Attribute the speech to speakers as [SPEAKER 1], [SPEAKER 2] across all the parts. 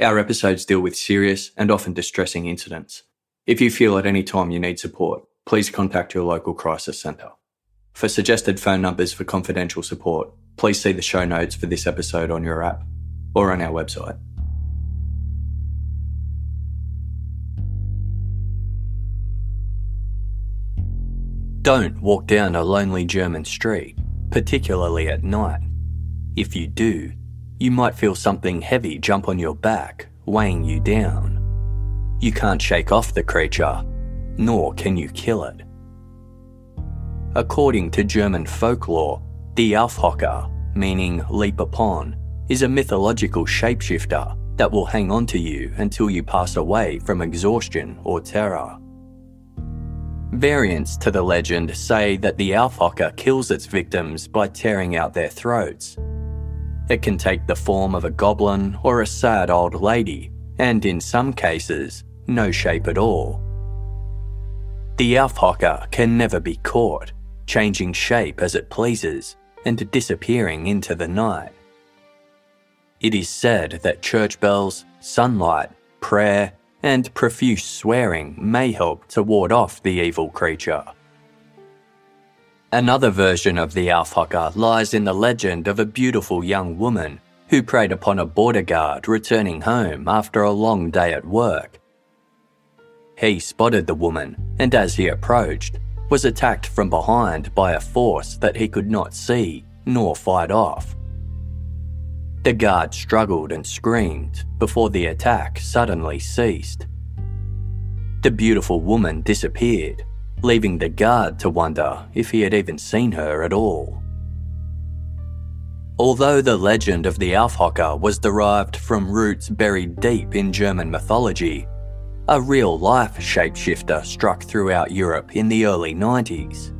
[SPEAKER 1] Our episodes deal with serious and often distressing incidents. If you feel at any time you need support, please contact your local crisis centre. For suggested phone numbers for confidential support, please see the show notes for this episode on your app or on our website. Don't walk down a lonely German street, particularly at night. If you do, you might feel something heavy jump on your back, weighing you down. You can't shake off the creature, nor can you kill it. According to German folklore, the Aufhocker, meaning leap upon, is a mythological shapeshifter that will hang on to you until you pass away from exhaustion or terror. Variants to the legend say that the Aufhocker kills its victims by tearing out their throats. It can take the form of a goblin or a sad old lady, and in some cases, no shape at all. The Aufhocker can never be caught, changing shape as it pleases and disappearing into the night. It is said that church bells, sunlight, prayer, and profuse swearing may help to ward off the evil creature. Another version of the Aufhocker lies in the legend of a beautiful young woman who preyed upon a border guard returning home after a long day at work. He spotted the woman, and as he approached, was attacked from behind by a force that he could not see nor fight off. The guard struggled and screamed before the attack suddenly ceased. The beautiful woman disappeared, leaving the guard to wonder if he had even seen her at all. Although the legend of the Aufhocker was derived from roots buried deep in German mythology, a real life shapeshifter struck throughout Europe in the early 90s.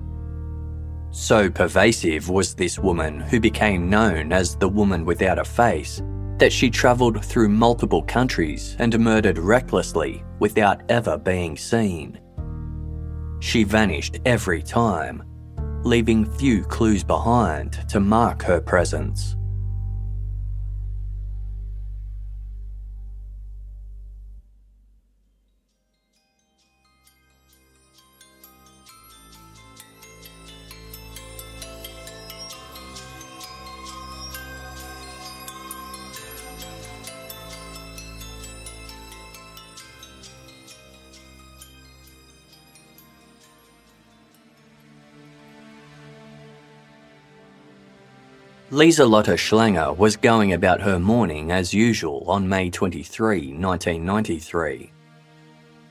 [SPEAKER 1] So pervasive was this woman, who became known as the woman without a face, that she travelled through multiple countries and murdered recklessly without ever being seen. She vanished every time, leaving few clues behind to mark her presence. Lieselotte Schlenger was going about her morning as usual on May 23, 1993.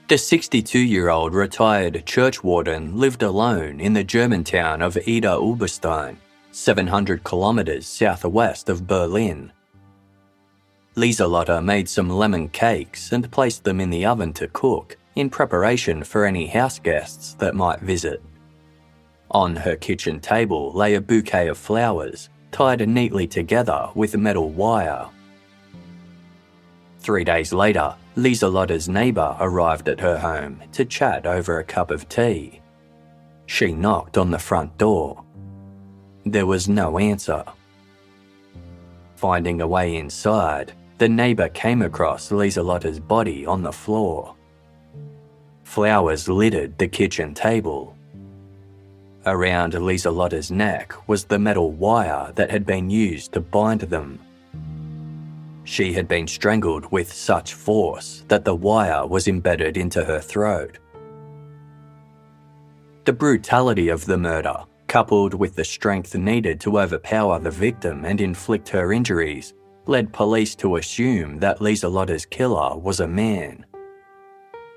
[SPEAKER 1] The 62 year old retired church warden lived alone in the German town of Idar Oberstein, 700 kilometres southwest of Berlin. Lieselotte made some lemon cakes and placed them in the oven to cook in preparation for any house guests that might visit. On her kitchen table lay a bouquet of flowers tied neatly together with metal wire. Three days later, Lieselotte's neighbour arrived at her home to chat over a cup of tea. She knocked on the front door. There was no answer. Finding a way inside, the neighbour came across Lieselotte's body on the floor. Flowers littered the kitchen table. Around Lieselotte's neck was the metal wire that had been used to bind them. She had been strangled with such force that the wire was embedded into her throat. The brutality of the murder, coupled with the strength needed to overpower the victim and inflict her injuries, led police to assume that Lieselotte's killer was a man.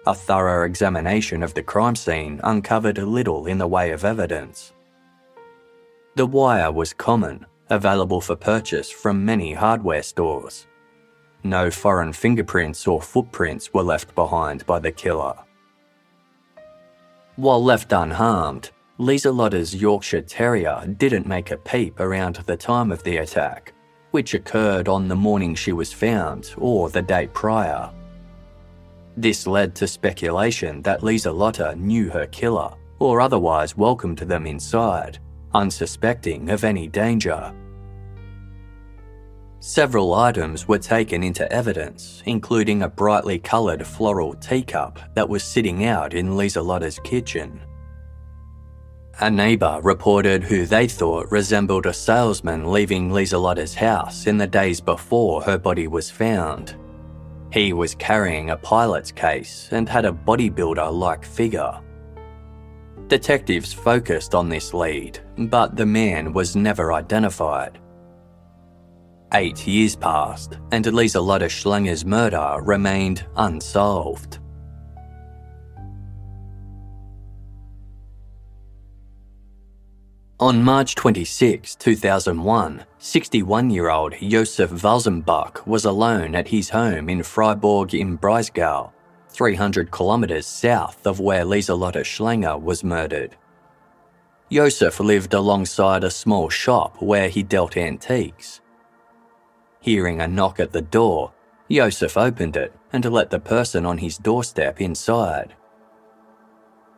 [SPEAKER 1] A thorough examination of the crime scene uncovered little in the way of evidence. The wire was common, available for purchase from many hardware stores. No foreign fingerprints or footprints were left behind by the killer. While left unharmed, Lieselotte's Yorkshire Terrier didn't make a peep around the time of the attack, which occurred on the morning she was found or the day prior. This led to speculation that Lieselotte knew her killer or otherwise welcomed them inside, unsuspecting of any danger. Several items were taken into evidence, including a brightly coloured floral teacup that was sitting out in Lieselotte's kitchen. A neighbour reported who they thought resembled a salesman leaving Lieselotte's house in the days before her body was found. He was carrying a pilot's case and had a bodybuilder like figure. Detectives focused on this lead, but the man was never identified. Eight years passed, and Lieselotte Schlenger's murder remained unsolved. On March 26, 2001, 61 year old Josef Walzenbach was alone at his home in Freiburg im Breisgau, 300 kilometres south of where Lieselotte Schlenger was murdered. Josef lived alongside a small shop where he dealt antiques. Hearing a knock at the door, Josef opened it and let the person on his doorstep inside.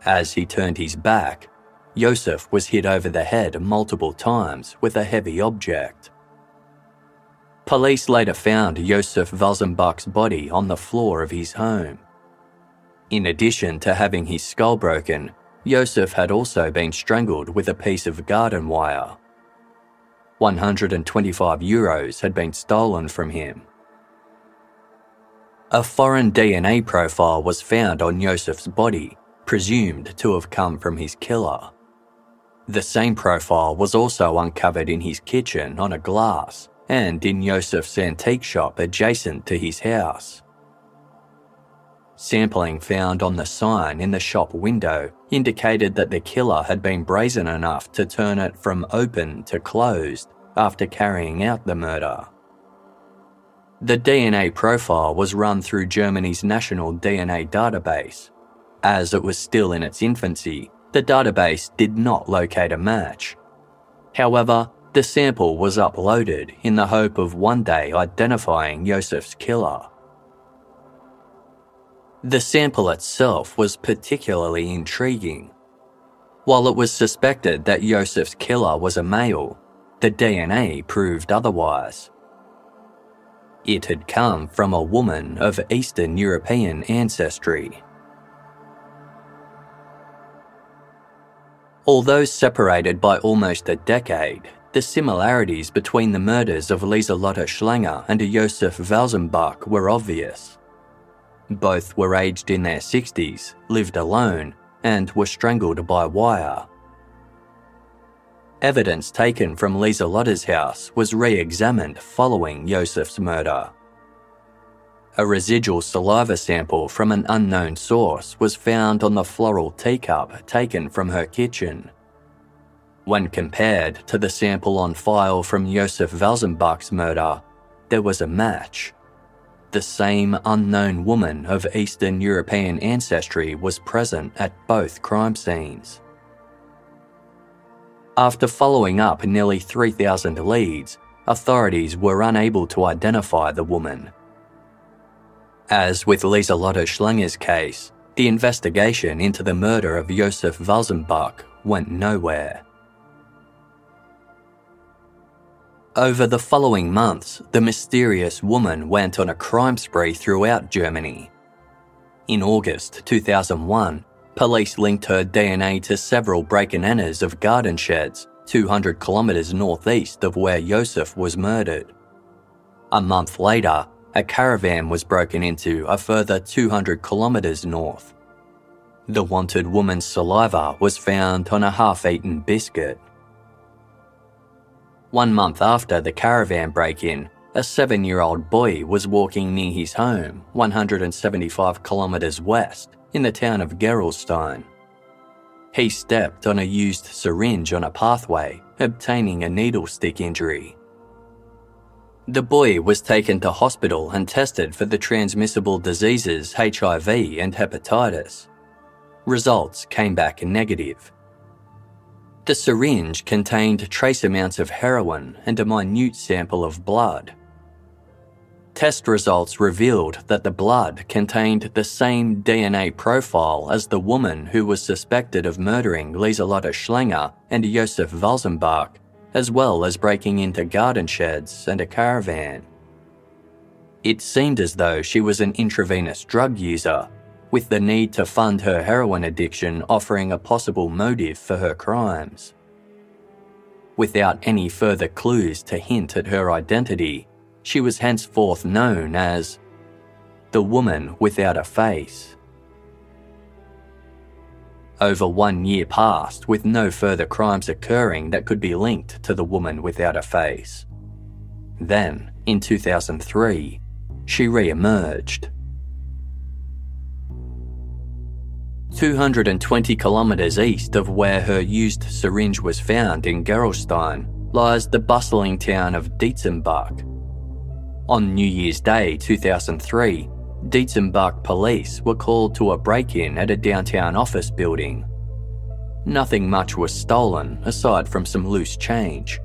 [SPEAKER 1] As he turned his back, Josef was hit over the head multiple times with a heavy object. Police later found Josef Walzenbach's body on the floor of his home. In addition to having his skull broken, Josef had also been strangled with a piece of garden wire. 125 euros had been stolen from him. A foreign DNA profile was found on Josef's body, presumed to have come from his killer. The same profile was also uncovered in his kitchen on a glass and in Josef's antique shop adjacent to his house. Sampling found on the sign in the shop window indicated that the killer had been brazen enough to turn it from open to closed after carrying out the murder. The DNA profile was run through Germany's national DNA database. As it was still in its infancy, the database did not locate a match. However, the sample was uploaded in the hope of one day identifying Josef's killer. The sample itself was particularly intriguing. While it was suspected that Josef's killer was a male, the DNA proved otherwise. It had come from a woman of Eastern European ancestry. Although separated by almost a decade, the similarities between the murders of Lieselotte Schlenger and Josef Walzenbach were obvious. Both were aged in their 60s, lived alone, and were strangled by wire. Evidence taken from Lieselotte's house was re examined following Josef's murder. A residual saliva sample from an unknown source was found on the floral teacup taken from her kitchen. When compared to the sample on file from Josef Walzenbach's murder, there was a match. The same unknown woman of Eastern European ancestry was present at both crime scenes. After following up nearly 3,000 leads, authorities were unable to identify the woman. As with Lieselotte Schlenger's case, the investigation into the murder of Josef Walzenbach went nowhere. Over the following months, the mysterious woman went on a crime spree throughout Germany. In August 2001, police linked her DNA to several break and enters of garden sheds 200 kilometres northeast of where Josef was murdered. A month later, a caravan was broken into a further 200 kilometres north. The wanted woman's saliva was found on a half eaten biscuit. One month after the caravan break in, a seven year old boy was walking near his home, 175 kilometres west, in the town of Gerolstein. He stepped on a used syringe on a pathway, obtaining a needle stick injury. The boy was taken to hospital and tested for the transmissible diseases HIV and hepatitis. Results came back negative. The syringe contained trace amounts of heroin and a minute sample of blood. Test results revealed that the blood contained the same DNA profile as the woman who was suspected of murdering Lieselotte Schlenger and Josef Walzenbach, as well as breaking into garden sheds and a caravan. It seemed as though she was an intravenous drug user, with the need to fund her heroin addiction offering a possible motive for her crimes. Without any further clues to hint at her identity, she was henceforth known as the woman without a face. Over one year passed with no further crimes occurring that could be linked to the woman without a face. Then, in 2003, she re emerged. 220 kilometres east of where her used syringe was found in Gerolstein lies the bustling town of Dietzenbach, on New Year's Day 2003, Dietzenbach police were called to a break in at a downtown office building. Nothing much was stolen aside from some loose change.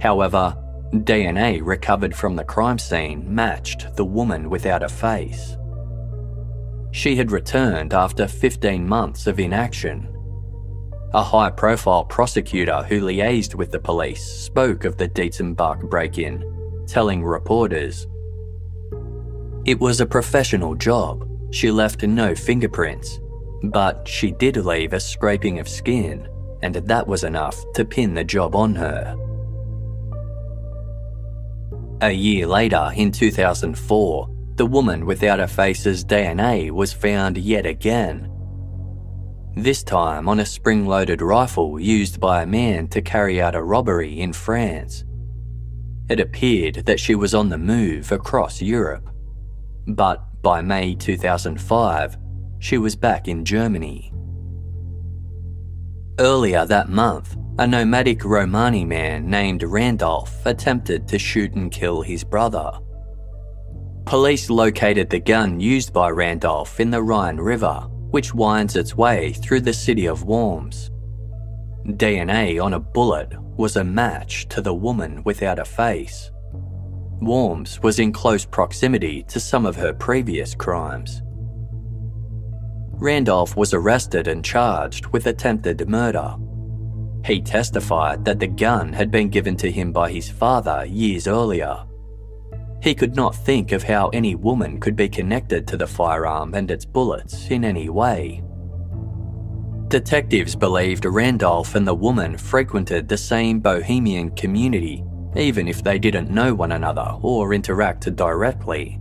[SPEAKER 1] However, DNA recovered from the crime scene matched the woman without a face. She had returned after 15 months of inaction. A high profile prosecutor who liaised with the police spoke of the Dietzenbach break in telling reporters. It was a professional job. She left no fingerprints, but she did leave a scraping of skin, and that was enough to pin the job on her. A year later, in 2004, the woman without a face's DNA was found yet again. This time on a spring loaded rifle used by a man to carry out a robbery in France. It appeared that she was on the move across Europe. But by May 2005, she was back in Germany. Earlier that month, a nomadic Romani man named Randolph attempted to shoot and kill his brother. Police located the gun used by Randolph in the Rhine River, which winds its way through the city of Worms. DNA on a bullet was a match to the woman without a face. Worms was in close proximity to some of her previous crimes. Randolph was arrested and charged with attempted murder. He testified that the gun had been given to him by his father years earlier. He could not think of how any woman could be connected to the firearm and its bullets in any way. Detectives believed Randolph and the woman frequented the same bohemian community, even if they didn't know one another or interact directly.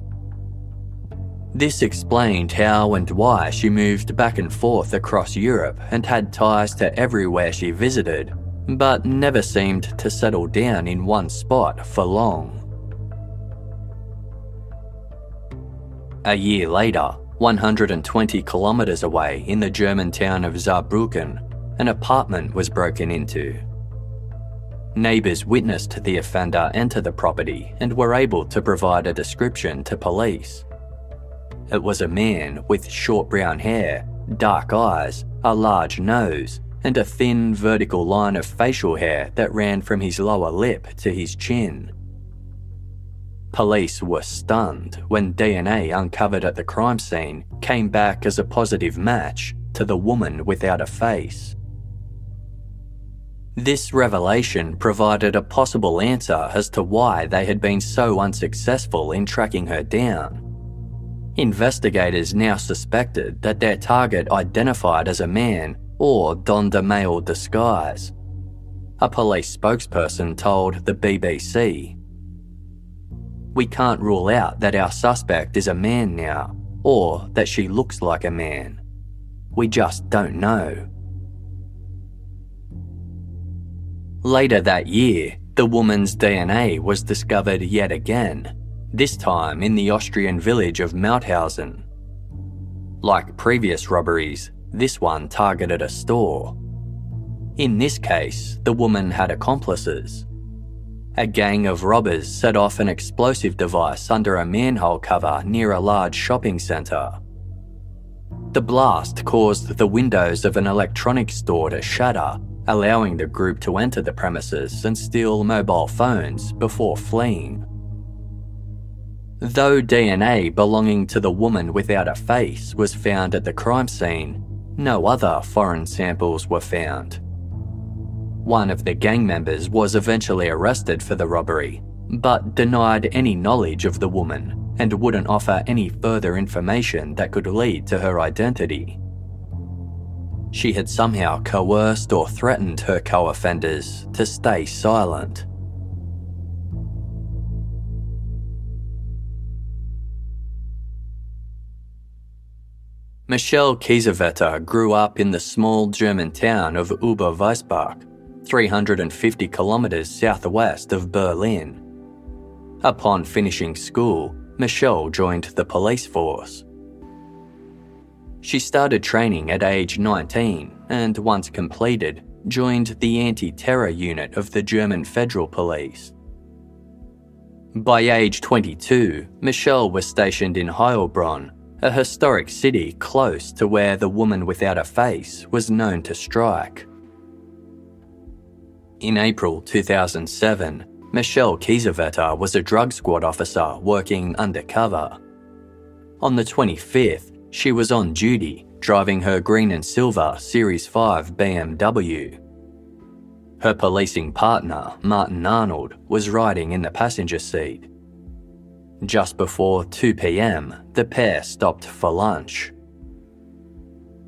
[SPEAKER 1] This explained how and why she moved back and forth across Europe and had ties to everywhere she visited, but never seemed to settle down in one spot for long. A year later, 120 kilometres away in the German town of Saarbrücken, an apartment was broken into. Neighbours witnessed the offender enter the property and were able to provide a description to police. It was a man with short brown hair, dark eyes, a large nose, and a thin vertical line of facial hair that ran from his lower lip to his chin. Police were stunned when DNA uncovered at the crime scene came back as a positive match to the woman without a face. This revelation provided a possible answer as to why they had been so unsuccessful in tracking her down. Investigators now suspected that their target identified as a man or donned a male disguise. A police spokesperson told the BBC we can't rule out that our suspect is a man now, or that she looks like a man. We just don't know. Later that year, The woman's DNA was discovered yet again, this time in the Austrian village of Mauthausen. Like previous robberies, this one targeted a store. In this case, the woman had accomplices. A gang of robbers set off an explosive device under a manhole cover near a large shopping centre. The blast caused the windows of an electronics store to shatter, allowing the group to enter the premises and steal mobile phones before fleeing. Though DNA belonging to the woman without a face was found at the crime scene, no other foreign samples were found. One of the gang members was eventually arrested for the robbery, but denied any knowledge of the woman and wouldn't offer any further information that could lead to her identity. She had somehow coerced or threatened her co offenders to stay silent. Michelle Kiesewetter grew up in the small German town of Oberweisbach, 350 kilometres southwest of Berlin. Upon finishing school, Michelle joined the police force. She started training at age 19 and, once completed, joined the anti terror unit of the German Federal Police. By age 22, Michelle was stationed in Heilbronn, a historic city close to where the woman without a face was known to strike. In April 2007, Michelle Kiesewetter was a drug squad officer working undercover. On the 25th, she was on duty driving her green and silver Series 5 BMW. Her policing partner, Martin Arnold, was riding in the passenger seat. Just before 2 pm, the pair stopped for lunch.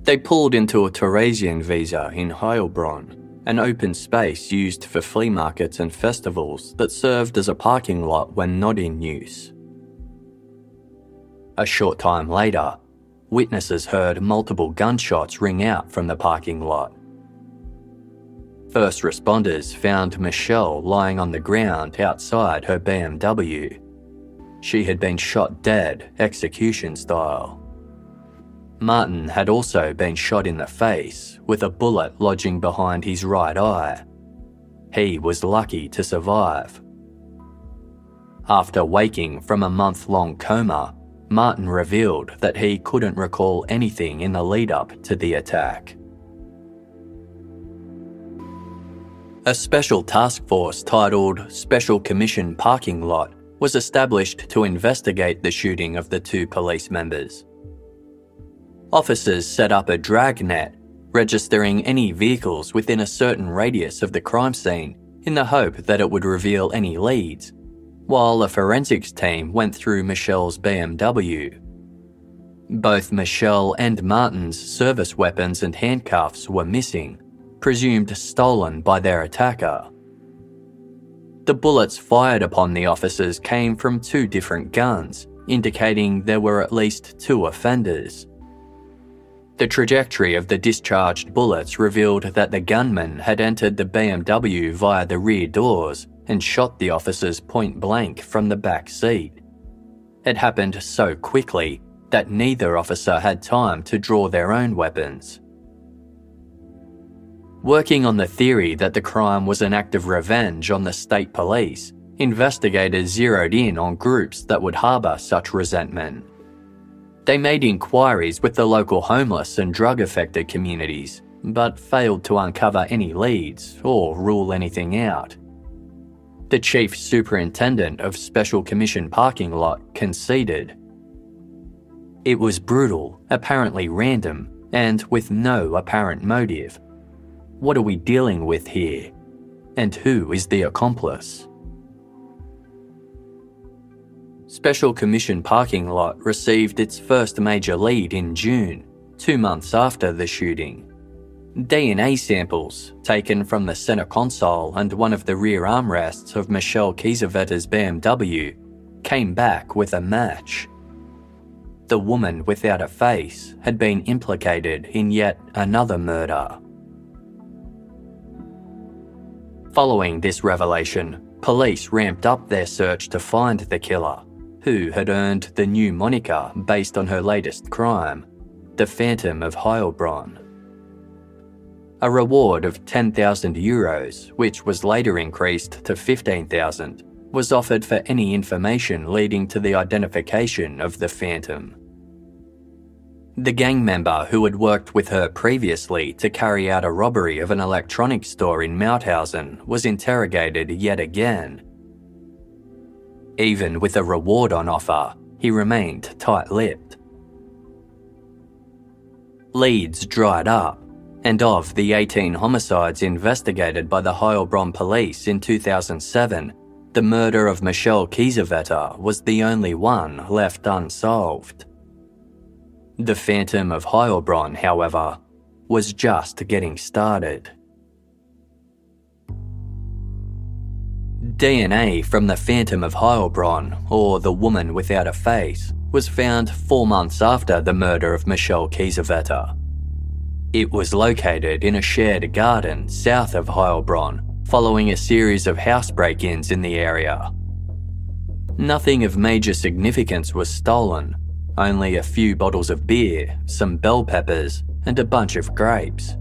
[SPEAKER 1] They pulled into a Theresienwiese in Heilbronn an open space used for flea markets and festivals that served as a parking lot when not in use. A short time later, witnesses heard multiple gunshots ring out from the parking lot. First responders found Michelle lying on the ground outside her BMW. She had been shot dead, execution style. Martin had also been shot in the face, with a bullet lodging behind his right eye. He was lucky to survive. After waking from a month long coma, Martin revealed that he couldn't recall anything in the lead up to the attack. A special task force titled Special Commission Parking Lot was established to investigate the shooting of the two police members officers set up a dragnet, registering any vehicles within a certain radius of the crime scene in the hope that it would reveal any leads, while a forensics team went through Michelle's BMW. Both Michelle and Martin's service weapons and handcuffs were missing, presumed stolen by their attacker. The bullets fired upon the officers came from two different guns, indicating there were at least two offenders. The trajectory of the discharged bullets revealed that the gunman had entered the BMW via the rear doors and shot the officers point blank from the back seat. It happened so quickly that neither officer had time to draw their own weapons. Working on the theory that the crime was an act of revenge on the state police, investigators zeroed in on groups that would harbour such resentment. They made inquiries with the local homeless and drug affected communities, but failed to uncover any leads or rule anything out. The chief superintendent of Special Commission Parking Lot conceded. It was brutal, apparently random, and with no apparent motive. What are we dealing with here? And who is the accomplice? Special Commission parking lot received its first major lead in June, two months after the shooting. DNA samples, taken from the center console and one of the rear armrests of Michelle Kiesewetter's BMW, came back with a match. The woman without a face had been implicated in yet another murder. Following this revelation, police ramped up their search to find the killer, who had earned the new moniker based on her latest crime, the Phantom of Heilbronn. A reward of 10,000 euros, which was later increased to 15,000, was offered for any information leading to the identification of the Phantom. The gang member who had worked with her previously to carry out a robbery of an electronics store in Mauthausen was interrogated yet again. Even with a reward on offer, he remained tight lipped. Leads dried up, and of the 18 homicides investigated by the Heilbronn police in 2007, the murder of Michelle Kiesewetter was the only one left unsolved. The Phantom of Heilbronn, however, was just getting started. DNA from the Phantom of Heilbronn, or the Woman Without a Face, was found four months after the murder of Michelle Kiesewetter. It was located in a shared garden south of Heilbronn following a series of house break ins in the area. Nothing of major significance was stolen, only a few bottles of beer, some bell peppers, and a bunch of grapes.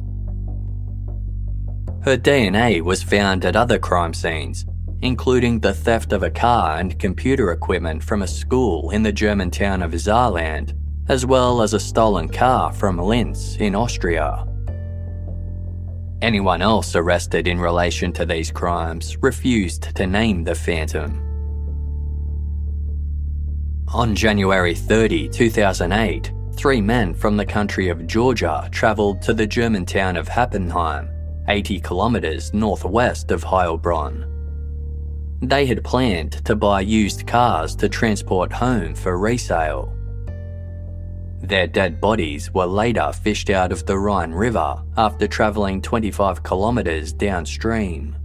[SPEAKER 1] Her DNA was found at other crime scenes, including the theft of a car and computer equipment from a school in the German town of Saarland, as well as a stolen car from Linz in Austria. Anyone else arrested in relation to these crimes refused to name the Phantom. On January 30, 2008, three men from the country of Georgia travelled to the German town of Heppenheim, 80 kilometres northwest of Heilbronn. They had planned to buy used cars to transport home for resale. Their dead bodies were later fished out of the Rhine River after travelling 25 kilometres downstream.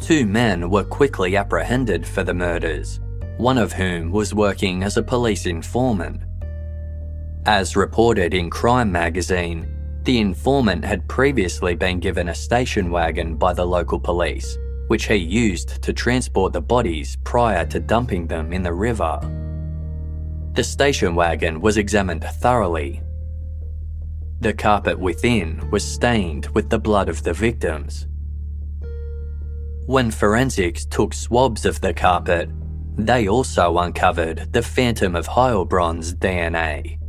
[SPEAKER 1] Two men were quickly apprehended for the murders, one of whom was working as a police informant. As reported in Crime magazine, the informant had previously been given a station wagon by the local police, which he used to transport the bodies prior to dumping them in the river. The station wagon was examined thoroughly. The carpet within was stained with the blood of the victims. When forensics took swabs of the carpet, they also uncovered the Phantom of Heilbronn's DNA.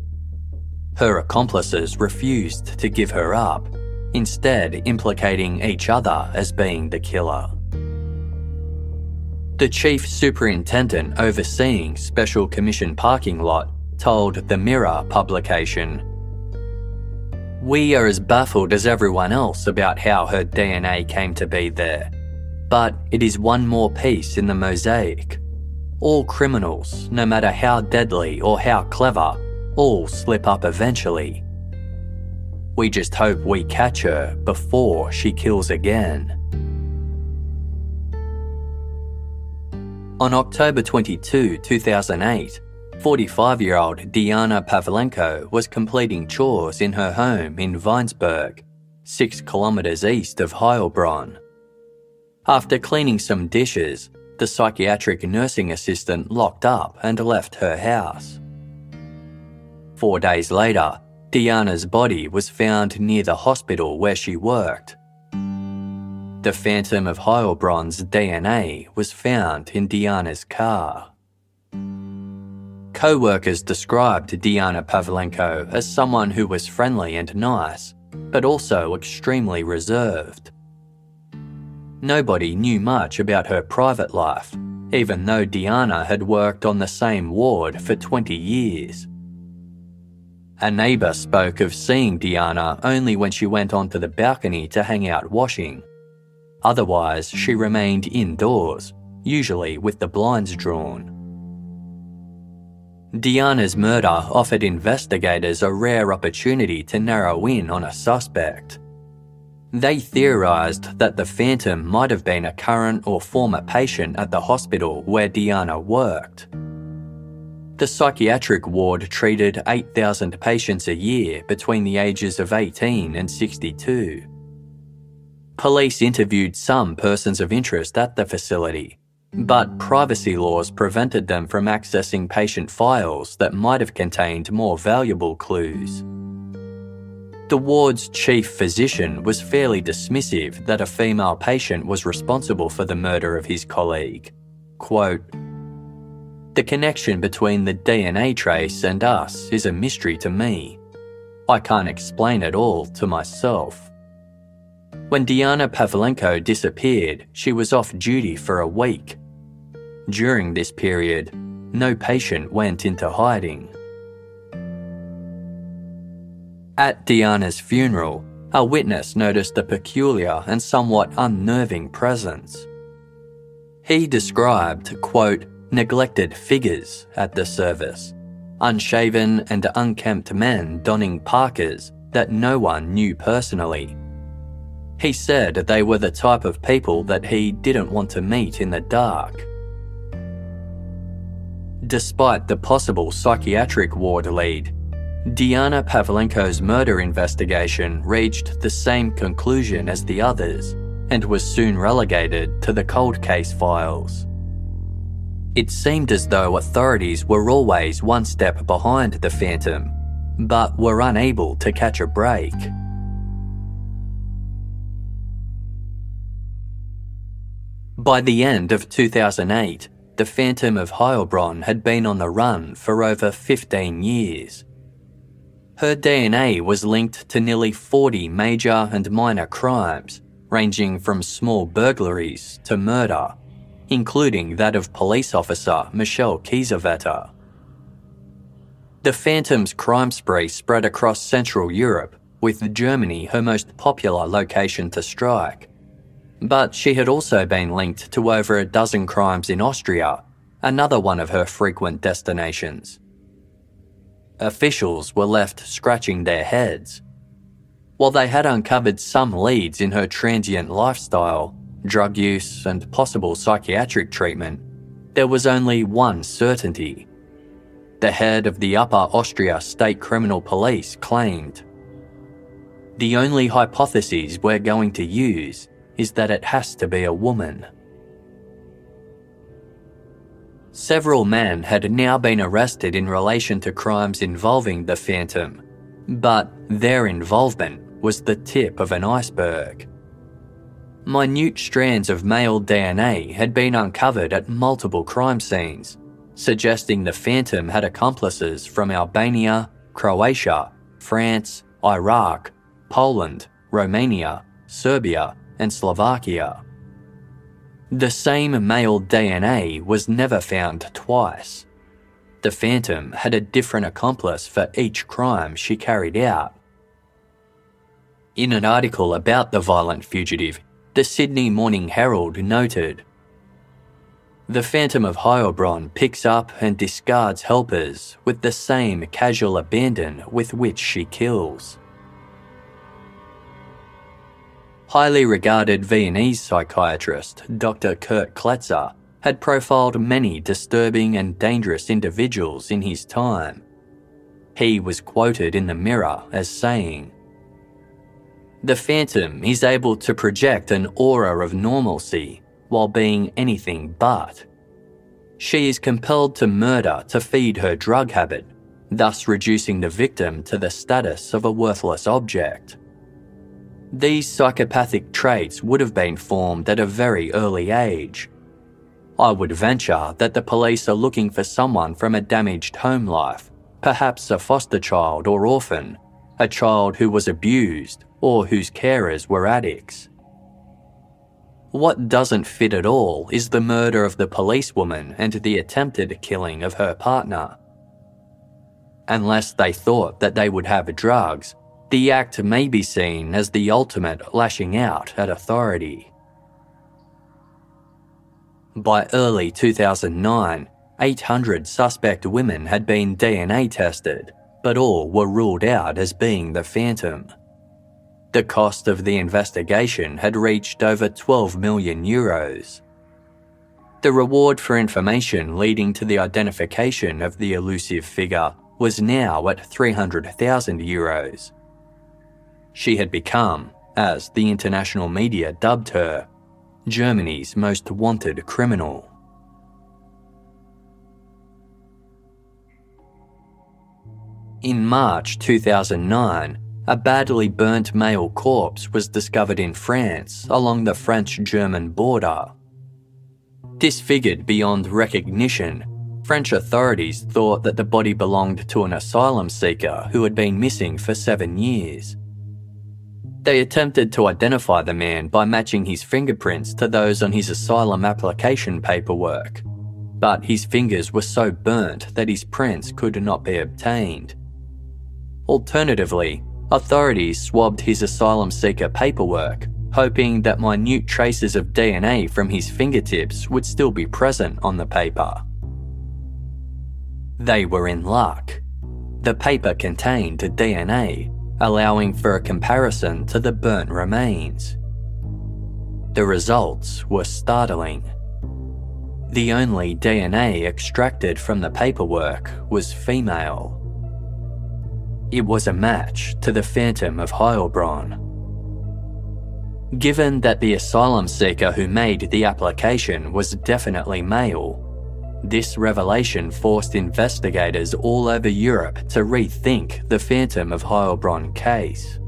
[SPEAKER 1] Her accomplices refused to give her up, instead, implicating each other as being the killer. The chief superintendent overseeing Special Commission parking lot told the Mirror publication We are as baffled as everyone else about how her DNA came to be there. But it is one more piece in the mosaic. All criminals, no matter how deadly or how clever, all slip up eventually. We just hope we catch her before she kills again. On October 22, 2008, 45 year old Diana Pavlenko was completing chores in her home in Weinsberg, 6 kilometres east of Heilbronn. After cleaning some dishes, the psychiatric nursing assistant locked up and left her house. Four days later, Diana's body was found near the hospital where she worked. The Phantom of Heilbronn's DNA was found in Diana's car. Co workers described Diana Pavlenko as someone who was friendly and nice, but also extremely reserved. Nobody knew much about her private life, even though Diana had worked on the same ward for 20 years. A neighbour spoke of seeing Diana only when she went onto the balcony to hang out washing Otherwise, she remained indoors, usually with the blinds drawn. Diana's murder offered investigators a rare opportunity to narrow in on a suspect. They theorised that the Phantom might have been a current or former patient at the hospital where Diana worked. The psychiatric ward treated 8,000 patients a year between the ages of 18 and 62. Police interviewed some persons of interest at the facility, but privacy laws prevented them from accessing patient files that might have contained more valuable clues. The ward's chief physician was fairly dismissive that a female patient was responsible for the murder of his colleague. Quote, the connection between the DNA trace and us is a mystery to me. I can't explain it all to myself. When Diana Pavlenko disappeared, she was off duty for a week. During this period, no patient went into hiding. At Diana's funeral, a witness noticed a peculiar and somewhat unnerving presence. He described, quote, neglected figures at the service, unshaven and unkempt men donning parkas that no one knew personally. He said they were the type of people that he didn't want to meet in the dark. Despite the possible psychiatric ward lead, Diana Pavlenko's murder investigation reached the same conclusion as the others and was soon relegated to the cold case files. It seemed as though authorities were always one step behind the Phantom, but were unable to catch a break. By the end of 2008, the Phantom of Heilbronn had been on the run for over 15 years. Her DNA was linked to nearly 40 major and minor crimes, ranging from small burglaries to murder including that of police officer Michelle Kiesewetter. The Phantom's crime spree spread across Central Europe, with Germany her most popular location to strike. But she had also been linked to over a dozen crimes in Austria, another one of her frequent destinations. Officials were left scratching their heads. While they had uncovered some leads in her transient lifestyle, drug use, and possible psychiatric treatment, there was only one certainty. The head of the Upper Austria State Criminal Police claimed The only hypotheses we're going to use is that it has to be a woman. Several men had now been arrested in relation to crimes involving the Phantom, but their involvement was the tip of an iceberg. Minute strands of male DNA had been uncovered at multiple crime scenes, suggesting the Phantom had accomplices from Albania, Croatia, France, Iraq, Poland, Romania, Serbia, and Slovakia. The same male DNA was never found twice. The Phantom had a different accomplice for each crime she carried out. In an article about the violent fugitive, the Sydney Morning Herald noted. The Phantom of Heilbronn picks up and discards helpers with the same casual abandon with which she kills. Highly regarded Viennese psychiatrist Dr. Kurt Kletzer had profiled many disturbing and dangerous individuals in his time. He was quoted in the Mirror as saying, the Phantom is able to project an aura of normalcy while being anything but. She is compelled to murder to feed her drug habit, thus reducing the victim to the status of a worthless object. These psychopathic traits would have been formed at a very early age. I would venture that the police are looking for someone from a damaged home life, perhaps a foster child or orphan, a child who was abused or whose carers were addicts. What doesn't fit at all is the murder of the policewoman and the attempted killing of her partner. Unless they thought that they would have drugs, the act may be seen as the ultimate lashing out at authority. By early 2009, 800 suspect women had been DNA tested, but all were ruled out as being the Phantom. The cost of the investigation had reached over 12 million euros. The reward for information leading to the identification of the elusive figure was now at 300,000 euros. She had become as the international media dubbed her, Germany's most wanted criminal. In March 2009, a badly burnt male corpse was discovered in France along the French German border. Disfigured beyond recognition, French authorities thought that the body belonged to an asylum seeker who had been missing for seven years. They attempted to identify the man by matching his fingerprints to those on his asylum application paperwork, but his fingers were so burnt that his prints could not be obtained. Alternatively, authorities swabbed his asylum seeker paperwork, hoping that minute traces of DNA from his fingertips would still be present on the paper. They were in luck. The paper contained DNA allowing for a comparison to the burnt remains. The results were startling. The only DNA extracted from the paperwork was female. It was a match to the Phantom of Heilbronn. Given that the asylum seeker who made the application was definitely male, this revelation forced investigators all over Europe to rethink the Phantom of Heilbronn case.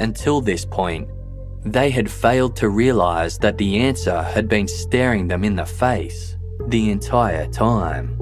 [SPEAKER 1] Until this point, they had failed to realise that the answer had been staring them in the face the entire time.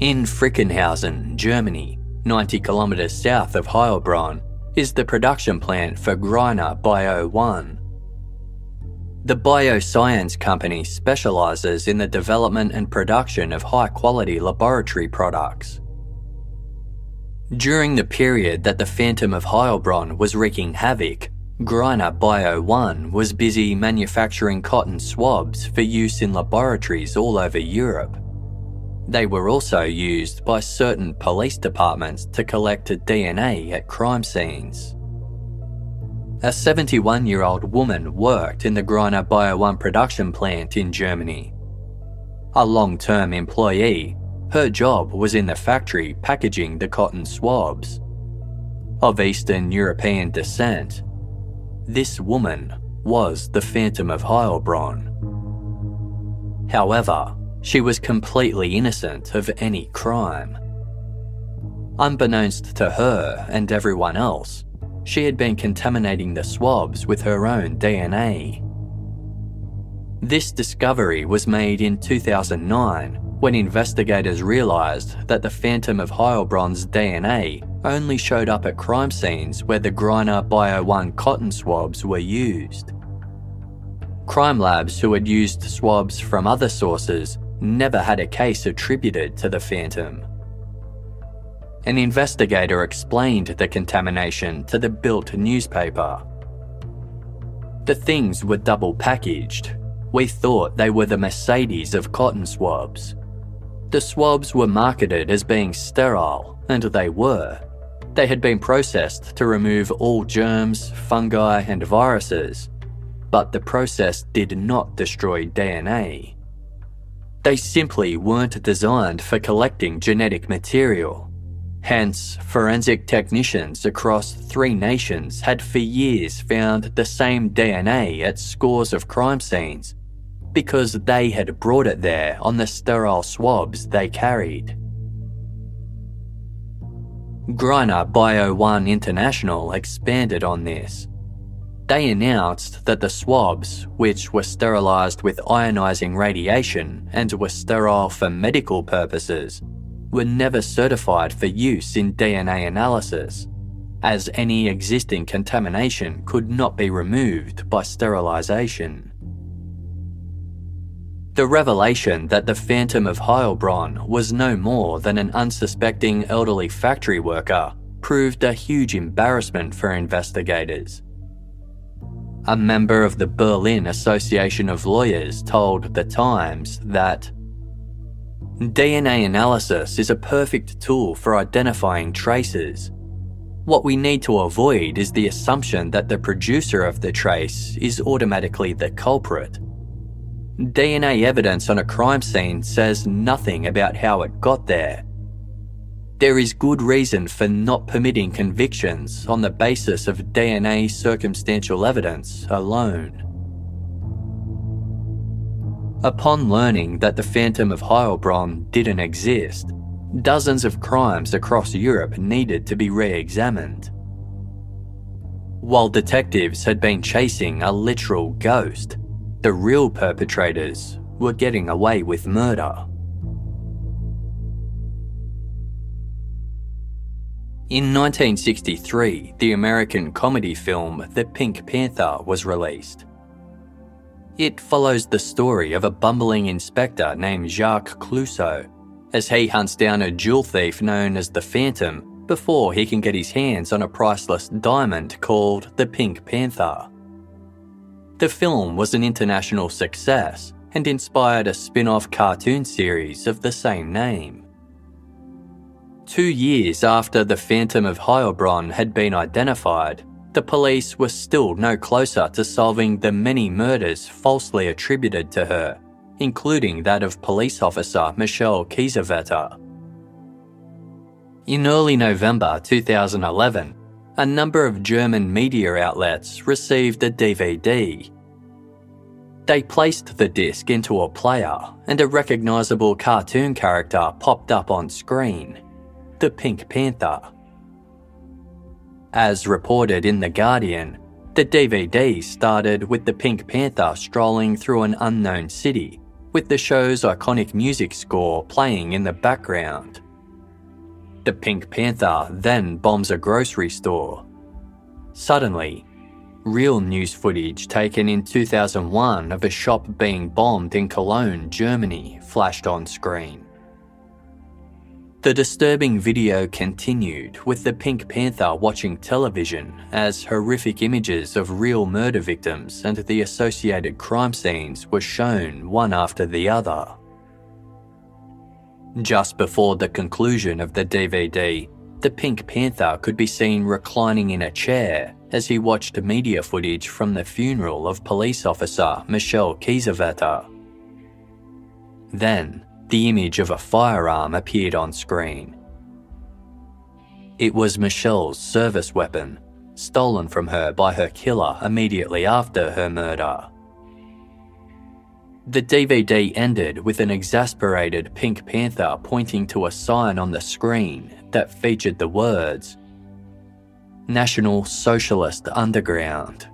[SPEAKER 1] In Frickenhausen, Germany, 90 kilometres south of Heilbronn, is the production plant for Greiner Bio-One. The bioscience company specialises in the development and production of high quality laboratory products. During the period that the Phantom of Heilbronn was wreaking havoc, Greiner Bio-One was busy manufacturing cotton swabs for use in laboratories all over Europe. They were also used by certain police departments to collect DNA at crime scenes. A 71 year old woman worked in the Greiner Bio-One production plant in Germany. A long term employee, her job was in the factory packaging the cotton swabs. Of Eastern European descent, this woman was the Phantom of Heilbronn. However, she was completely innocent of any crime. Unbeknownst to her and everyone else, she had been contaminating the swabs with her own DNA. This discovery was made in 2009 when investigators realised that the Phantom of Heilbronn's DNA only showed up at crime scenes where the Greiner Bio-One cotton swabs were used. Crime labs who had used swabs from other sources never had a case attributed to the Phantom. An investigator explained the contamination to the Bild newspaper. The things were double packaged. We thought they were the Mercedes of cotton swabs. The swabs were marketed as being sterile, and they were. They had been processed to remove all germs, fungi, and viruses, but the process did not destroy DNA. They simply weren't designed for collecting genetic material. Hence, forensic technicians across three nations had for years found the same DNA at scores of crime scenes because they had brought it there on the sterile swabs they carried. Greiner Bio-One International expanded on this they announced that the swabs, which were sterilised with ionising radiation and were sterile for medical purposes, were never certified for use in DNA analysis, as any existing contamination could not be removed by sterilisation. The revelation that the Phantom of Heilbronn was no more than an unsuspecting elderly factory worker proved a huge embarrassment for investigators. A member of the Berlin Association of Lawyers told The Times that DNA analysis is a perfect tool for identifying traces. What we need to avoid is the assumption that the producer of the trace is automatically the culprit. DNA evidence on a crime scene says nothing about how it got there. There is good reason for not permitting convictions on the basis of DNA circumstantial evidence alone. Upon learning that the Phantom of Heilbronn didn't exist, dozens of crimes across Europe needed to be re examined. While detectives had been chasing a literal ghost, the real perpetrators were getting away with murder. In 1963, the American comedy film The Pink Panther was released. It follows the story of a bumbling inspector named Jacques Clouseau as he hunts down a jewel thief known as the Phantom before he can get his hands on a priceless diamond called the Pink Panther. The film was an international success and inspired a spin off cartoon series of the same name. Two years after the Phantom of Heilbronn had been identified, the police were still no closer to solving the many murders falsely attributed to her including that of police officer Michele Kiesewetter. In early November 2011, a number of German media outlets received a DVD. They placed the disc into a player, and a recognisable cartoon character popped up on screen the Pink Panther. As reported in The Guardian, the DVD started with the Pink Panther strolling through an unknown city with the show's iconic music score playing in the background. The Pink Panther then bombs a grocery store. Suddenly, real news footage taken in 2001 of a shop being bombed in Cologne, Germany, flashed on screen. The disturbing video continued with the Pink Panther watching television as horrific images of real murder victims and the associated crime scenes were shown one after the other. Just before the conclusion of the DVD, the Pink Panther could be seen reclining in a chair as he watched media footage from the funeral of police officer Michele Kiesewetter. Then, the image of a firearm appeared on screen. It was Michele's service weapon, stolen from her by her killer immediately after her murder. The DVD ended with an exasperated Pink Panther pointing to a sign on the screen that featured the words National Socialist Underground.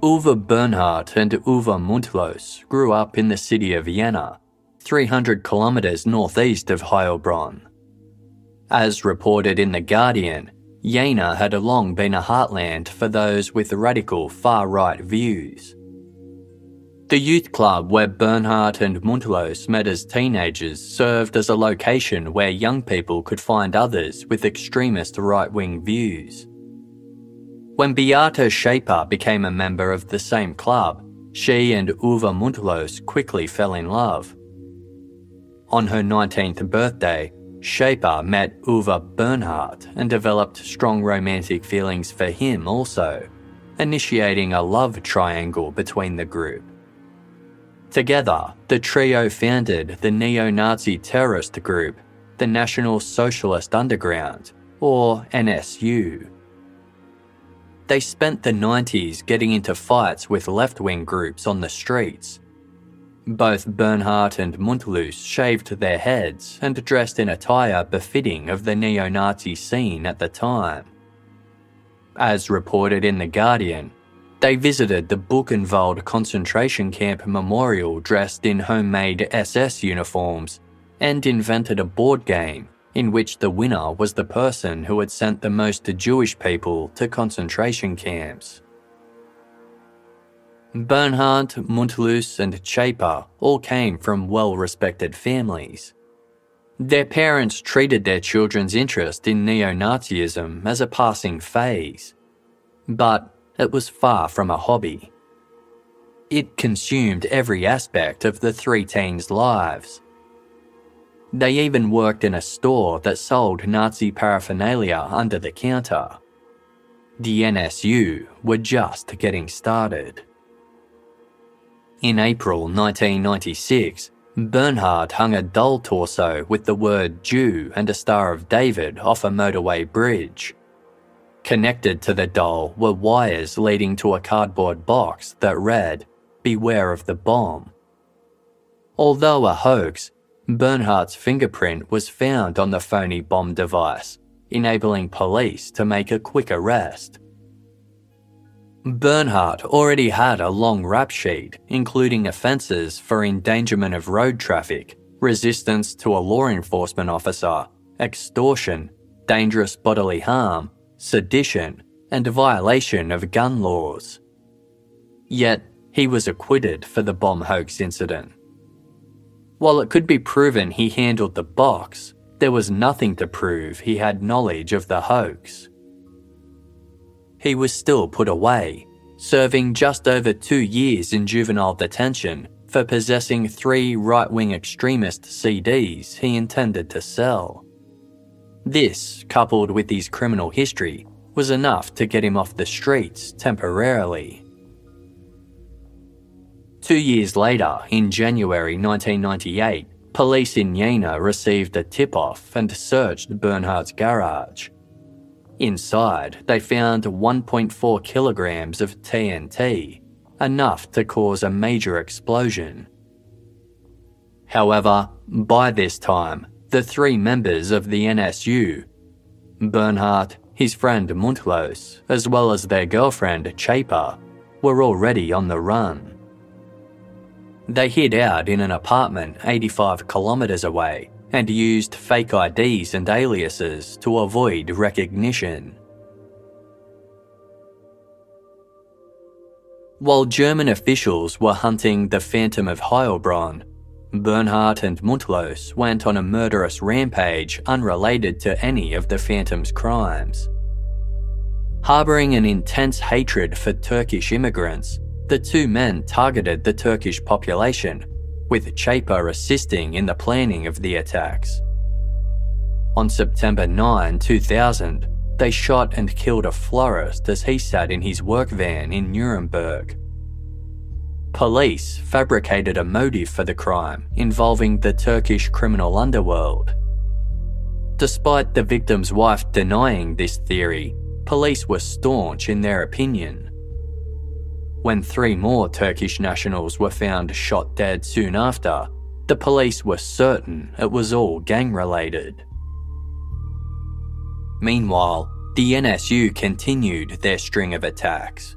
[SPEAKER 1] Uwe Böhnhardt and Uwe Mundlos grew up in the city of Jena, 300 kilometres northeast of Heilbronn. As reported in The Guardian, Jena had long been a heartland for those with radical far right views. The youth club where Böhnhardt and Mundlos met as teenagers served as a location where young people could find others with extremist right wing views. When Beate Zschäpe became a member of the same club, she and Uwe Mundlos quickly fell in love. On her 19th birthday, Zschäpe met Uwe Böhnhardt and developed strong romantic feelings for him also, initiating a love triangle between the group. Together, the trio founded the neo Nazi terrorist group, the National Socialist Underground, or NSU they spent the 90s getting into fights with left wing groups on the streets. Both Böhnhardt and Mundlos shaved their heads and dressed in attire befitting of the neo Nazi scene at the time. As reported in The Guardian, they visited the Buchenwald concentration camp memorial dressed in homemade SS uniforms and invented a board game in which the winner was the person who had sent the most Jewish people to concentration camps. Böhnhardt, Mundlos, and Zschäpe all came from well respected families. Their parents treated their children's interest in neo Nazism as a passing phase, but it was far from a hobby. It consumed every aspect of the three teens' lives. They even worked in a store that sold Nazi paraphernalia under the counter. The NSU were just getting started. In April 1996, Böhnhardt hung a doll torso with the word Jew and a Star of David off a motorway bridge. Connected to the doll were wires leading to a cardboard box that read, Beware of the bomb. Although a hoax, Böhnhardt's fingerprint was found on the phony bomb device, enabling police to make a quick arrest. Böhnhardt already had a long rap sheet, including offences for endangerment of road traffic, resistance to a law enforcement officer, extortion, dangerous bodily harm, sedition, and violation of gun laws. Yet, he was acquitted for the bomb hoax incident. While it could be proven he handled the box, there was nothing to prove he had knowledge of the hoax he was still put away, serving just over two years in juvenile detention for possessing three right wing extremist CDs he intended to sell. This, coupled with his criminal history, was enough to get him off the streets temporarily. Two years later, in January 1998, police in Jena received a tip off and searched Böhnhardt's garage. Inside, they found 1.4 kilograms of TNT, enough to cause a major explosion. However, by this time, the three members of the NSU, Böhnhardt, his friend Mundlos, as well as their girlfriend Zschäpe, were already on the run. They hid out in an apartment 85 kilometres away and used fake IDs and aliases to avoid recognition. While German officials were hunting the Phantom of Heilbronn, Böhnhardt and Mundlos went on a murderous rampage unrelated to any of the Phantom's crimes. Harbouring an intense hatred for Turkish immigrants, the two men targeted the Turkish population with Zschäpe assisting in the planning of the attacks. On September 9, 2000, they shot and killed a florist as he sat in his work van in Nuremberg. Police fabricated a motive for the crime involving the Turkish criminal underworld. Despite the victim's wife denying this theory, police were staunch in their opinion. When three more Turkish nationals were found shot dead soon after, the police were certain it was all gang related. Meanwhile, the NSU continued their string of attacks.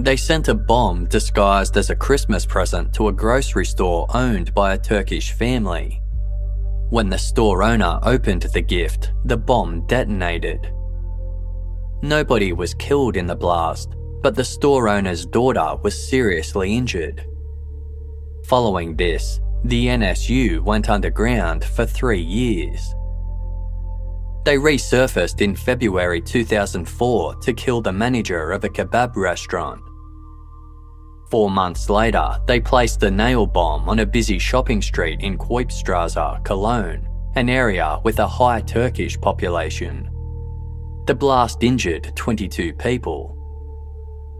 [SPEAKER 1] They sent a bomb disguised as a Christmas present to a grocery store owned by a Turkish family. When the store owner opened the gift, the bomb detonated. Nobody was killed in the blast, but the store owner's daughter was seriously injured. Following this, the NSU went underground for three years. They resurfaced in February 2004 to kill the manager of a kebab restaurant. Four months later, they placed a nail bomb on a busy shopping street in Keupstrasse, Cologne, an area with a high Turkish population. The blast injured 22 people.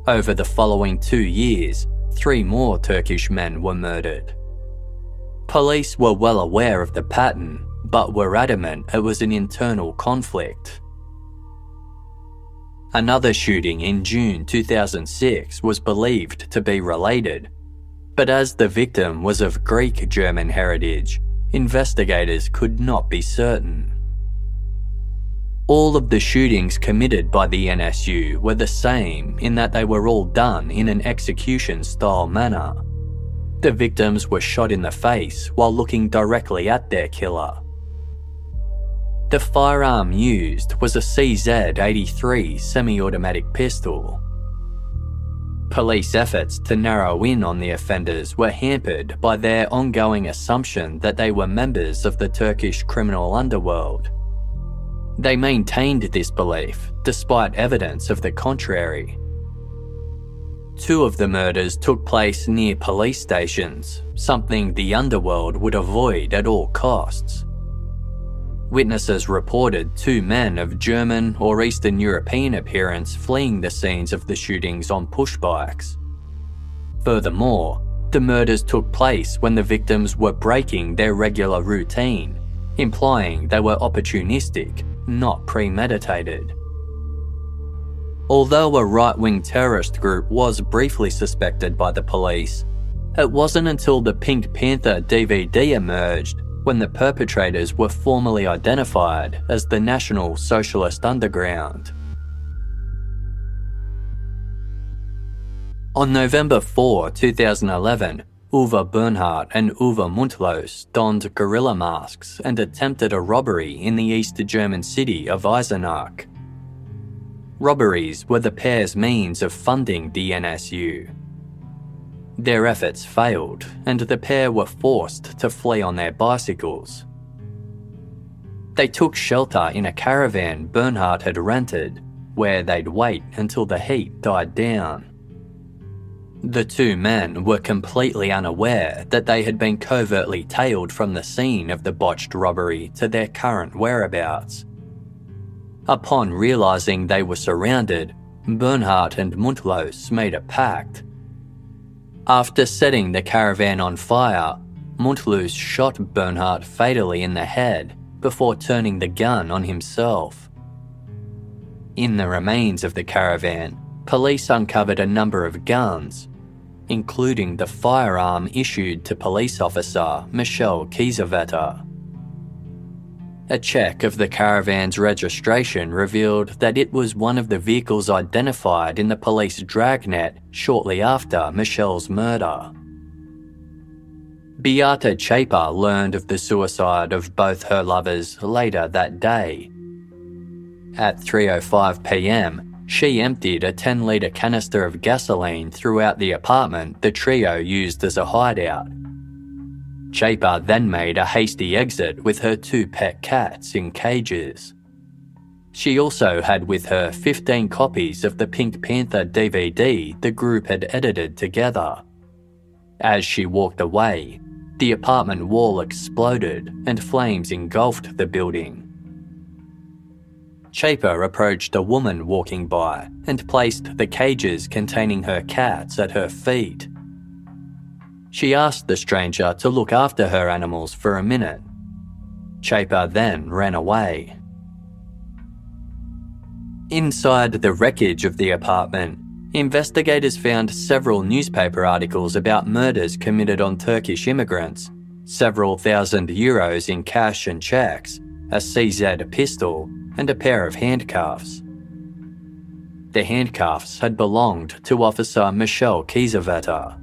[SPEAKER 1] Over the following two years, three more Turkish men were murdered. Police were well aware of the pattern, but were adamant it was an internal conflict. Another shooting in June 2006 was believed to be related, but as the victim was of Greek German heritage, investigators could not be certain. All of the shootings committed by the NSU were the same in that they were all done in an execution style manner. The victims were shot in the face while looking directly at their killer. The firearm used was a CZ 83 semi automatic pistol. Police efforts to narrow in on the offenders were hampered by their ongoing assumption that they were members of the Turkish criminal underworld. They maintained this belief despite evidence of the contrary. Two of the murders took place near police stations, something the underworld would avoid at all costs. Witnesses reported two men of German or Eastern European appearance fleeing the scenes of the shootings on pushbikes. Furthermore, the murders took place when the victims were breaking their regular routine, implying they were opportunistic, not premeditated. Although a right wing terrorist group was briefly suspected by the police, it wasn't until the Pink Panther DVD emerged when the perpetrators were formally identified as the National Socialist Underground. On November 4, 2011, Uwe Böhnhardt and Uwe Mundlos donned gorilla masks and attempted a robbery in the East German city of Eisenach. Robberies were the pair's means of funding the NSU. Their efforts failed, and the pair were forced to flee on their bicycles. They took shelter in a caravan Böhnhardt had rented, where they'd wait until the heat died down. The two men were completely unaware that they had been covertly tailed from the scene of the botched robbery to their current whereabouts. Upon realizing they were surrounded, Böhnhardt and Mundlos made a pact after setting the caravan on fire, Mundlos shot Böhnhardt fatally in the head before turning the gun on himself. In the remains of the caravan, police uncovered a number of guns, including the firearm issued to police officer Michele Kiesewetter. A check of the caravan's registration revealed that it was one of the vehicles identified in the police dragnet shortly after Michele's murder. Beate Zschäpe learned of the suicide of both her lovers later that day. At 3:05 p.m., she emptied a 10-litre canister of gasoline throughout the apartment the trio used as a hideout Zschäpe then made a hasty exit with her two pet cats in cages. She also had with her 15 copies of the Pink Panther DVD the group had edited together. As she walked away, the apartment wall exploded and flames engulfed the building. Zschäpe approached a woman walking by and placed the cages containing her cats at her feet. She asked the stranger to look after her animals for a minute. Zschäpe then ran away. Inside the wreckage of the apartment, investigators found several newspaper articles about murders committed on Turkish immigrants, several thousand euros in cash and checks, a CZ pistol, and a pair of handcuffs. The handcuffs had belonged to Officer Michele Kiesewetter.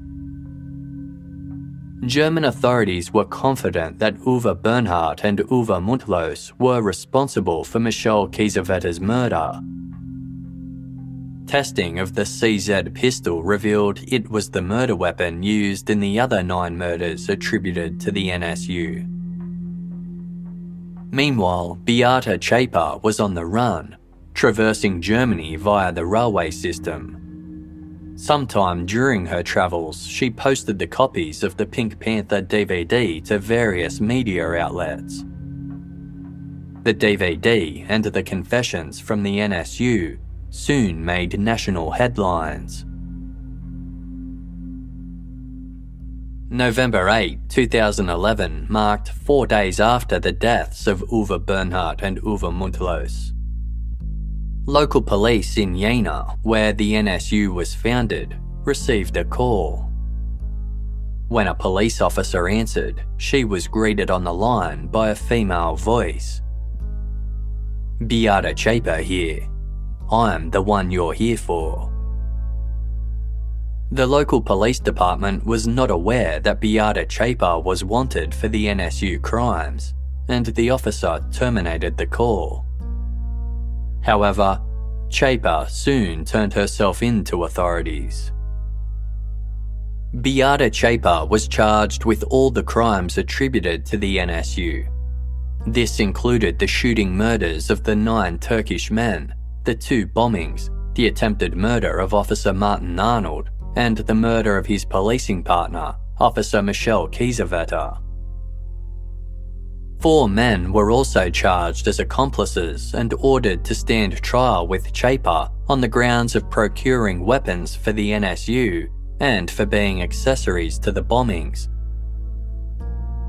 [SPEAKER 1] German authorities were confident that Uwe Böhnhardt and Uwe Mundlos were responsible for Michele Kiesewetter's murder. Testing of the CZ pistol revealed it was the murder weapon used in the other nine murders attributed to the NSU. Meanwhile, Beate Zschäpe was on the run, traversing Germany via the railway system Sometime during her travels, she posted the copies of the Pink Panther DVD to various media outlets. The DVD and the confessions from the NSU soon made national headlines. November 8, 2011 marked four days after the deaths of Uwe Böhnhardt and Uwe Mundlos. Local police in Jena, where the NSU was founded, received a call. When a police officer answered, she was greeted on the line by a female voice. Beate Zschäpe here. I'm the one you're here for. The local police department was not aware that Beate Zschäpe was wanted for the NSU crimes, and the officer terminated the call. However, Zschäpe soon turned herself in to authorities. Beate Zschäpe was charged with all the crimes attributed to the NSU. This included the shooting murders of the nine Turkish men, the two bombings, the attempted murder of Officer Martin Arnold, and the murder of his policing partner, Officer Michele Kiesewetter. Four men were also charged as accomplices and ordered to stand trial with Zschäpe on the grounds of procuring weapons for the NSU and for being accessories to the bombings.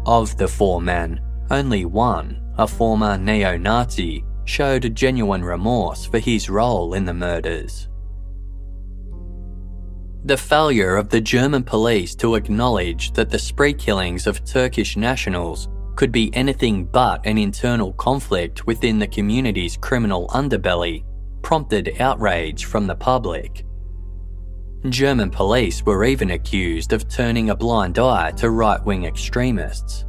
[SPEAKER 1] Of the four men, only one, a former neo Nazi, showed genuine remorse for his role in the murders. The failure of the German police to acknowledge that the spree killings of Turkish nationals could be anything but an internal conflict within the community's criminal underbelly prompted outrage from the public. German police were even accused of turning a blind eye to right wing extremists.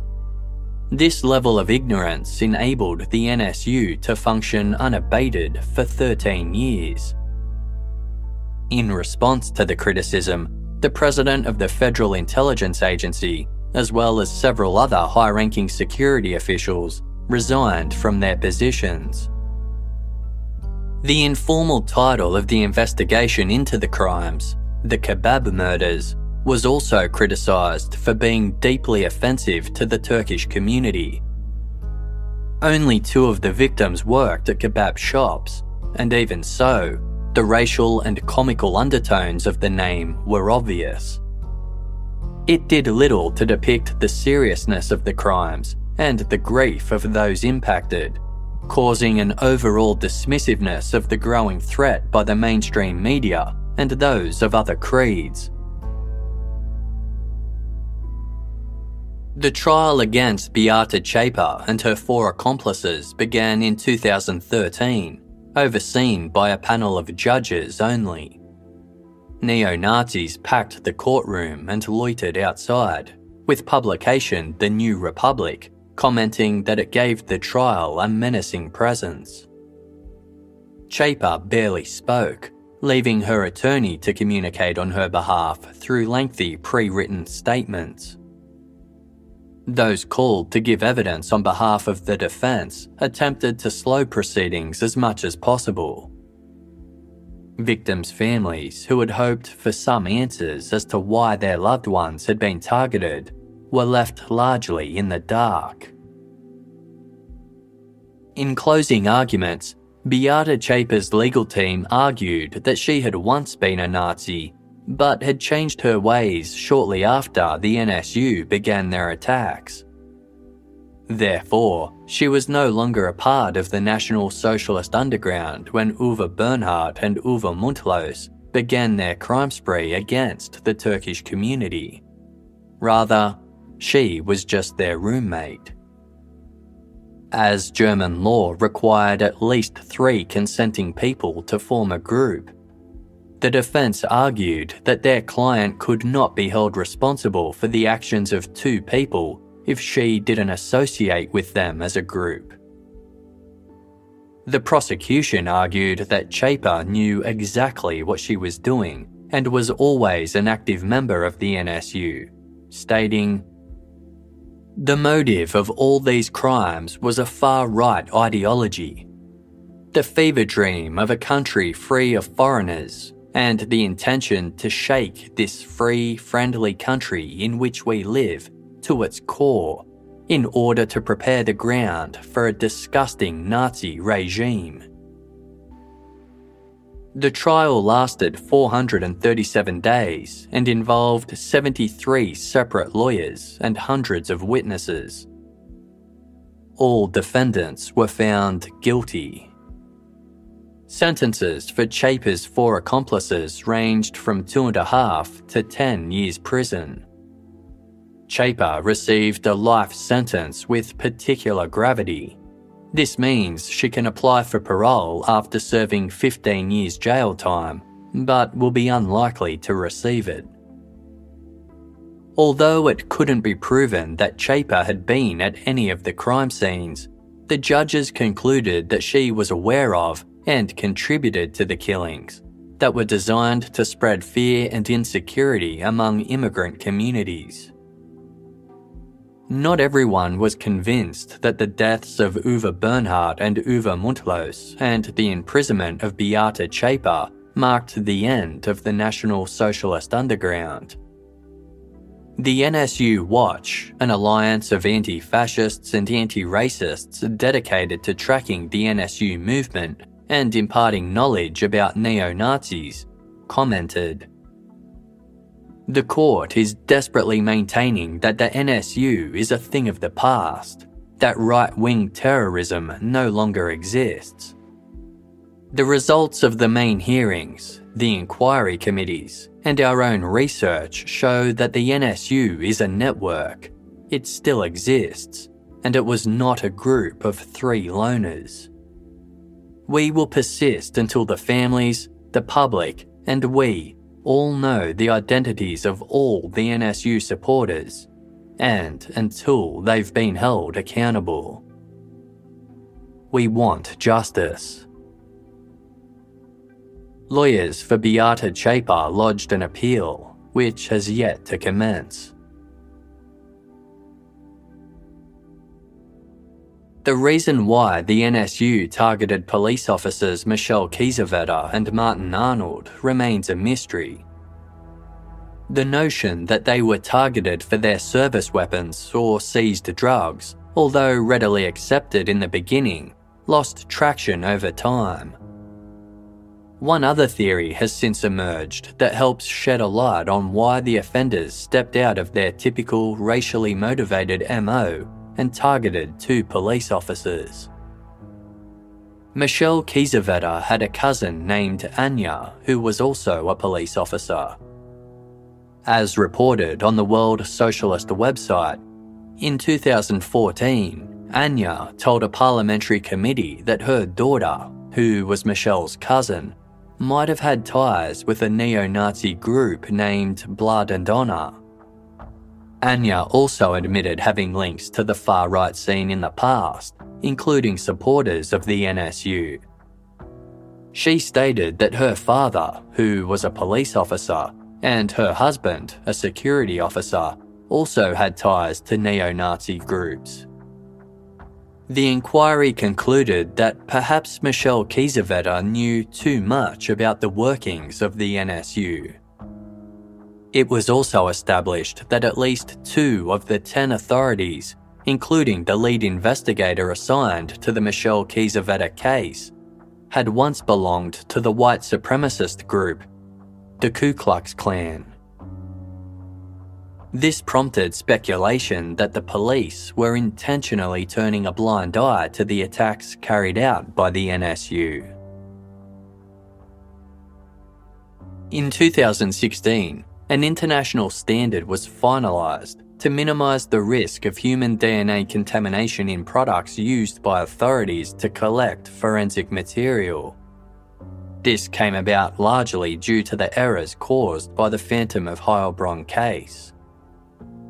[SPEAKER 1] This level of ignorance enabled the NSU to function unabated for 13 years. In response to the criticism, the president of the Federal Intelligence Agency, as well as several other high ranking security officials, resigned from their positions. The informal title of the investigation into the crimes, the Kebab murders, was also criticised for being deeply offensive to the Turkish community. Only two of the victims worked at kebab shops, and even so, the racial and comical undertones of the name were obvious. It did little to depict the seriousness of the crimes and the grief of those impacted causing an overall dismissiveness of the growing threat by the mainstream media and those of other creeds. The trial against Beate Zschäpe and her four accomplices began in 2013, overseen by a panel of judges only. Neo Nazis packed the courtroom and loitered outside, with publication The New Republic commenting that it gave the trial a menacing presence. Zschäpe barely spoke, leaving her attorney to communicate on her behalf through lengthy pre written statements. Those called to give evidence on behalf of the defence attempted to slow proceedings as much as possible. Victims' families, who had hoped for some answers as to why their loved ones had been targeted, were left largely in the dark. In closing arguments, Beate Zschäpe's legal team argued that she had once been a Nazi, but had changed her ways shortly after the NSU began their attacks. Therefore, she was no longer a part of the National Socialist underground when Uwe Böhnhardt and Uwe Mundlos began their crime spree against the Turkish community. Rather, she was just their roommate. As German law required at least three consenting people to form a group, the defense argued that their client could not be held responsible for the actions of two people if she didn't associate with them as a group. The prosecution argued that Zschäpe knew exactly what she was doing and was always an active member of the NSU, stating, the motive of all these crimes was a far right ideology. The fever dream of a country free of foreigners and the intention to shake this free, friendly country in which we live to its core in order to prepare the ground for a disgusting Nazi regime. The trial lasted 437 days and involved 73 separate lawyers and hundreds of witnesses. All defendants were found guilty. Sentences for Zschäpe's four accomplices ranged from two and a half to 10 years prison. Zschäpe received a life sentence with particular gravity this means she can apply for parole after serving 15 years jail time, but will be unlikely to receive it. Although it couldn't be proven that Zschäpe had been at any of the crime scenes, the judges concluded that she was aware of and contributed to the killings, that were designed to spread fear and insecurity among immigrant communities. Not everyone was convinced that the deaths of Uwe Böhnhardt and Uwe Mundlos and the imprisonment of Beate Zschäpe marked the end of the National Socialist Underground. The NSU Watch, an alliance of anti fascists and anti racists dedicated to tracking the NSU movement and imparting knowledge about neo Nazis, commented The court is desperately maintaining that the NSU is a thing of the past, that right wing terrorism no longer exists. The results of the main hearings, the inquiry committees, and our own research show that the NSU is a network. It still exists, and it was not a group of three loners. We will persist until the families, the public, and we all know the identities of all the NSU supporters, and until they've been held accountable. We want justice. Lawyers for Beate Zschäpe lodged an appeal, which has yet to commence. The reason why the NSU targeted police officers Michele Kiesewetter and Martin Arnold remains a mystery. The notion that they were targeted for their service weapons or seized drugs, although readily accepted in the beginning, lost traction over time. One other theory has since emerged that helps shed a light on why the offenders stepped out of their typical racially motivated MO and targeted two police officers. Michele Kiesewetter had a cousin named Anya who was also a police officer. As reported on the World Socialist website, in 2014, Anya told a parliamentary committee that her daughter, who was Michele's cousin, might have had ties with a neo Nazi group named Blood and Honor. Anya also admitted having links to the far right scene in the past, including supporters of the NSU. She stated that her father, who was a police officer, and her husband, a security officer, also had ties to neo Nazi groups. The inquiry concluded that perhaps Michele Kiesewetter knew too much about the workings of the NSU. It was also established that at least two of the ten authorities, including the lead investigator assigned to the Michele Kiesewetter case, had once belonged to the white supremacist group, the Ku Klux Klan. This prompted speculation that the police were intentionally turning a blind eye to the attacks carried out by the NSU. In 2016, an international standard was finalised to minimise the risk of human DNA contamination in products used by authorities to collect forensic material. This came about largely due to the errors caused by the Phantom of Heilbronn case.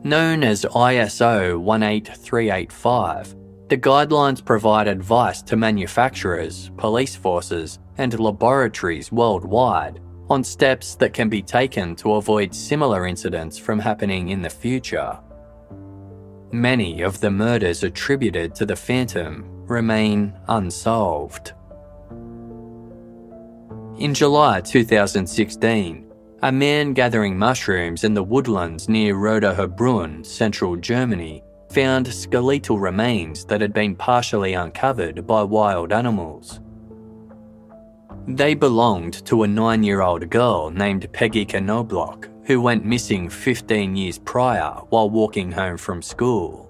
[SPEAKER 1] Known as ISO 18385, the guidelines provide advice to manufacturers, police forces, and laboratories worldwide on steps that can be taken to avoid similar incidents from happening in the future. Many of the murders attributed to the Phantom remain unsolved. In July 2016, a man gathering mushrooms in the woodlands near Rodacherbrunn, central Germany, found skeletal remains that had been partially uncovered by wild animals. They belonged to a nine year old girl named Peggy Knobloch, who went missing 15 years prior while walking home from school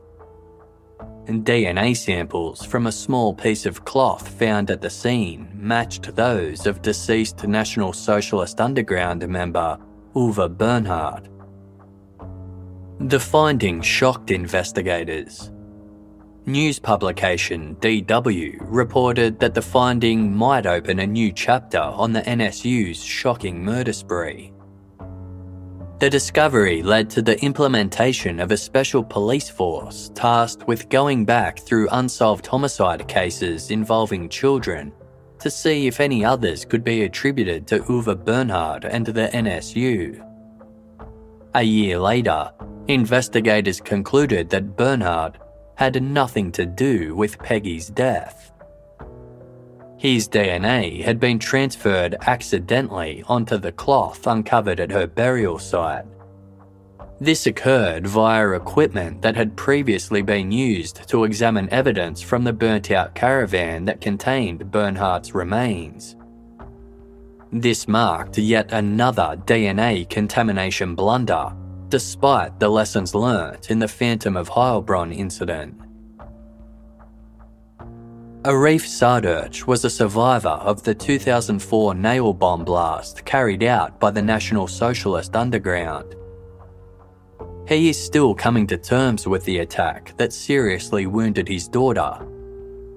[SPEAKER 1] DNA samples from a small piece of cloth found at the scene matched those of deceased National Socialist Underground member Uwe Böhnhardt. The finding shocked investigators. News publication DW reported that the finding might open a new chapter on the NSU's shocking murder spree. The discovery led to the implementation of a special police force tasked with going back through unsolved homicide cases involving children to see if any others could be attributed to Uwe Böhnhardt and the NSU. A year later, investigators concluded that Böhnhardt had nothing to do with Peggy's death. His DNA had been transferred accidentally onto the cloth uncovered at her burial site. This occurred via equipment that had previously been used to examine evidence from the burnt out caravan that contained Böhnhardt's remains. This marked yet another DNA contamination blunder, despite the lessons learnt in the Phantom of Heilbronn incident. Arif Sardurch was a survivor of the 2004 nail bomb blast carried out by the National Socialist Underground. He is still coming to terms with the attack that seriously wounded his daughter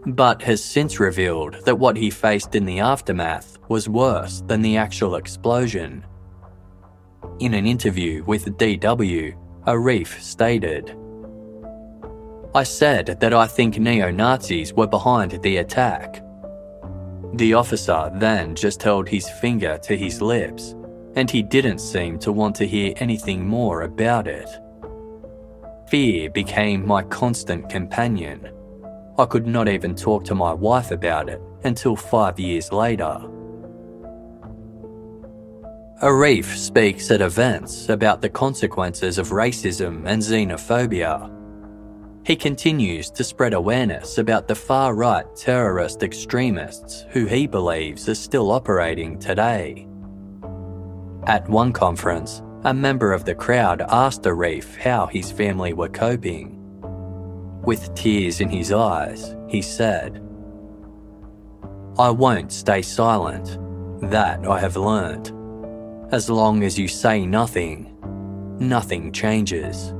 [SPEAKER 1] but has since revealed that what he faced in the aftermath was worse than the actual explosion. In an interview with DW, Arif stated, I said that I think neo Nazis were behind the attack. The officer then just held his finger to his lips, and he didn't seem to want to hear anything more about it. Fear became my constant companion I could not even talk to my wife about it until five years later. Arif speaks at events about the consequences of racism and xenophobia. He continues to spread awareness about the far right terrorist extremists who he believes are still operating today. At one conference, a member of the crowd asked Arif how his family were coping. With tears in his eyes, he said, I won't stay silent. That I have learnt. As long as you say nothing, nothing changes.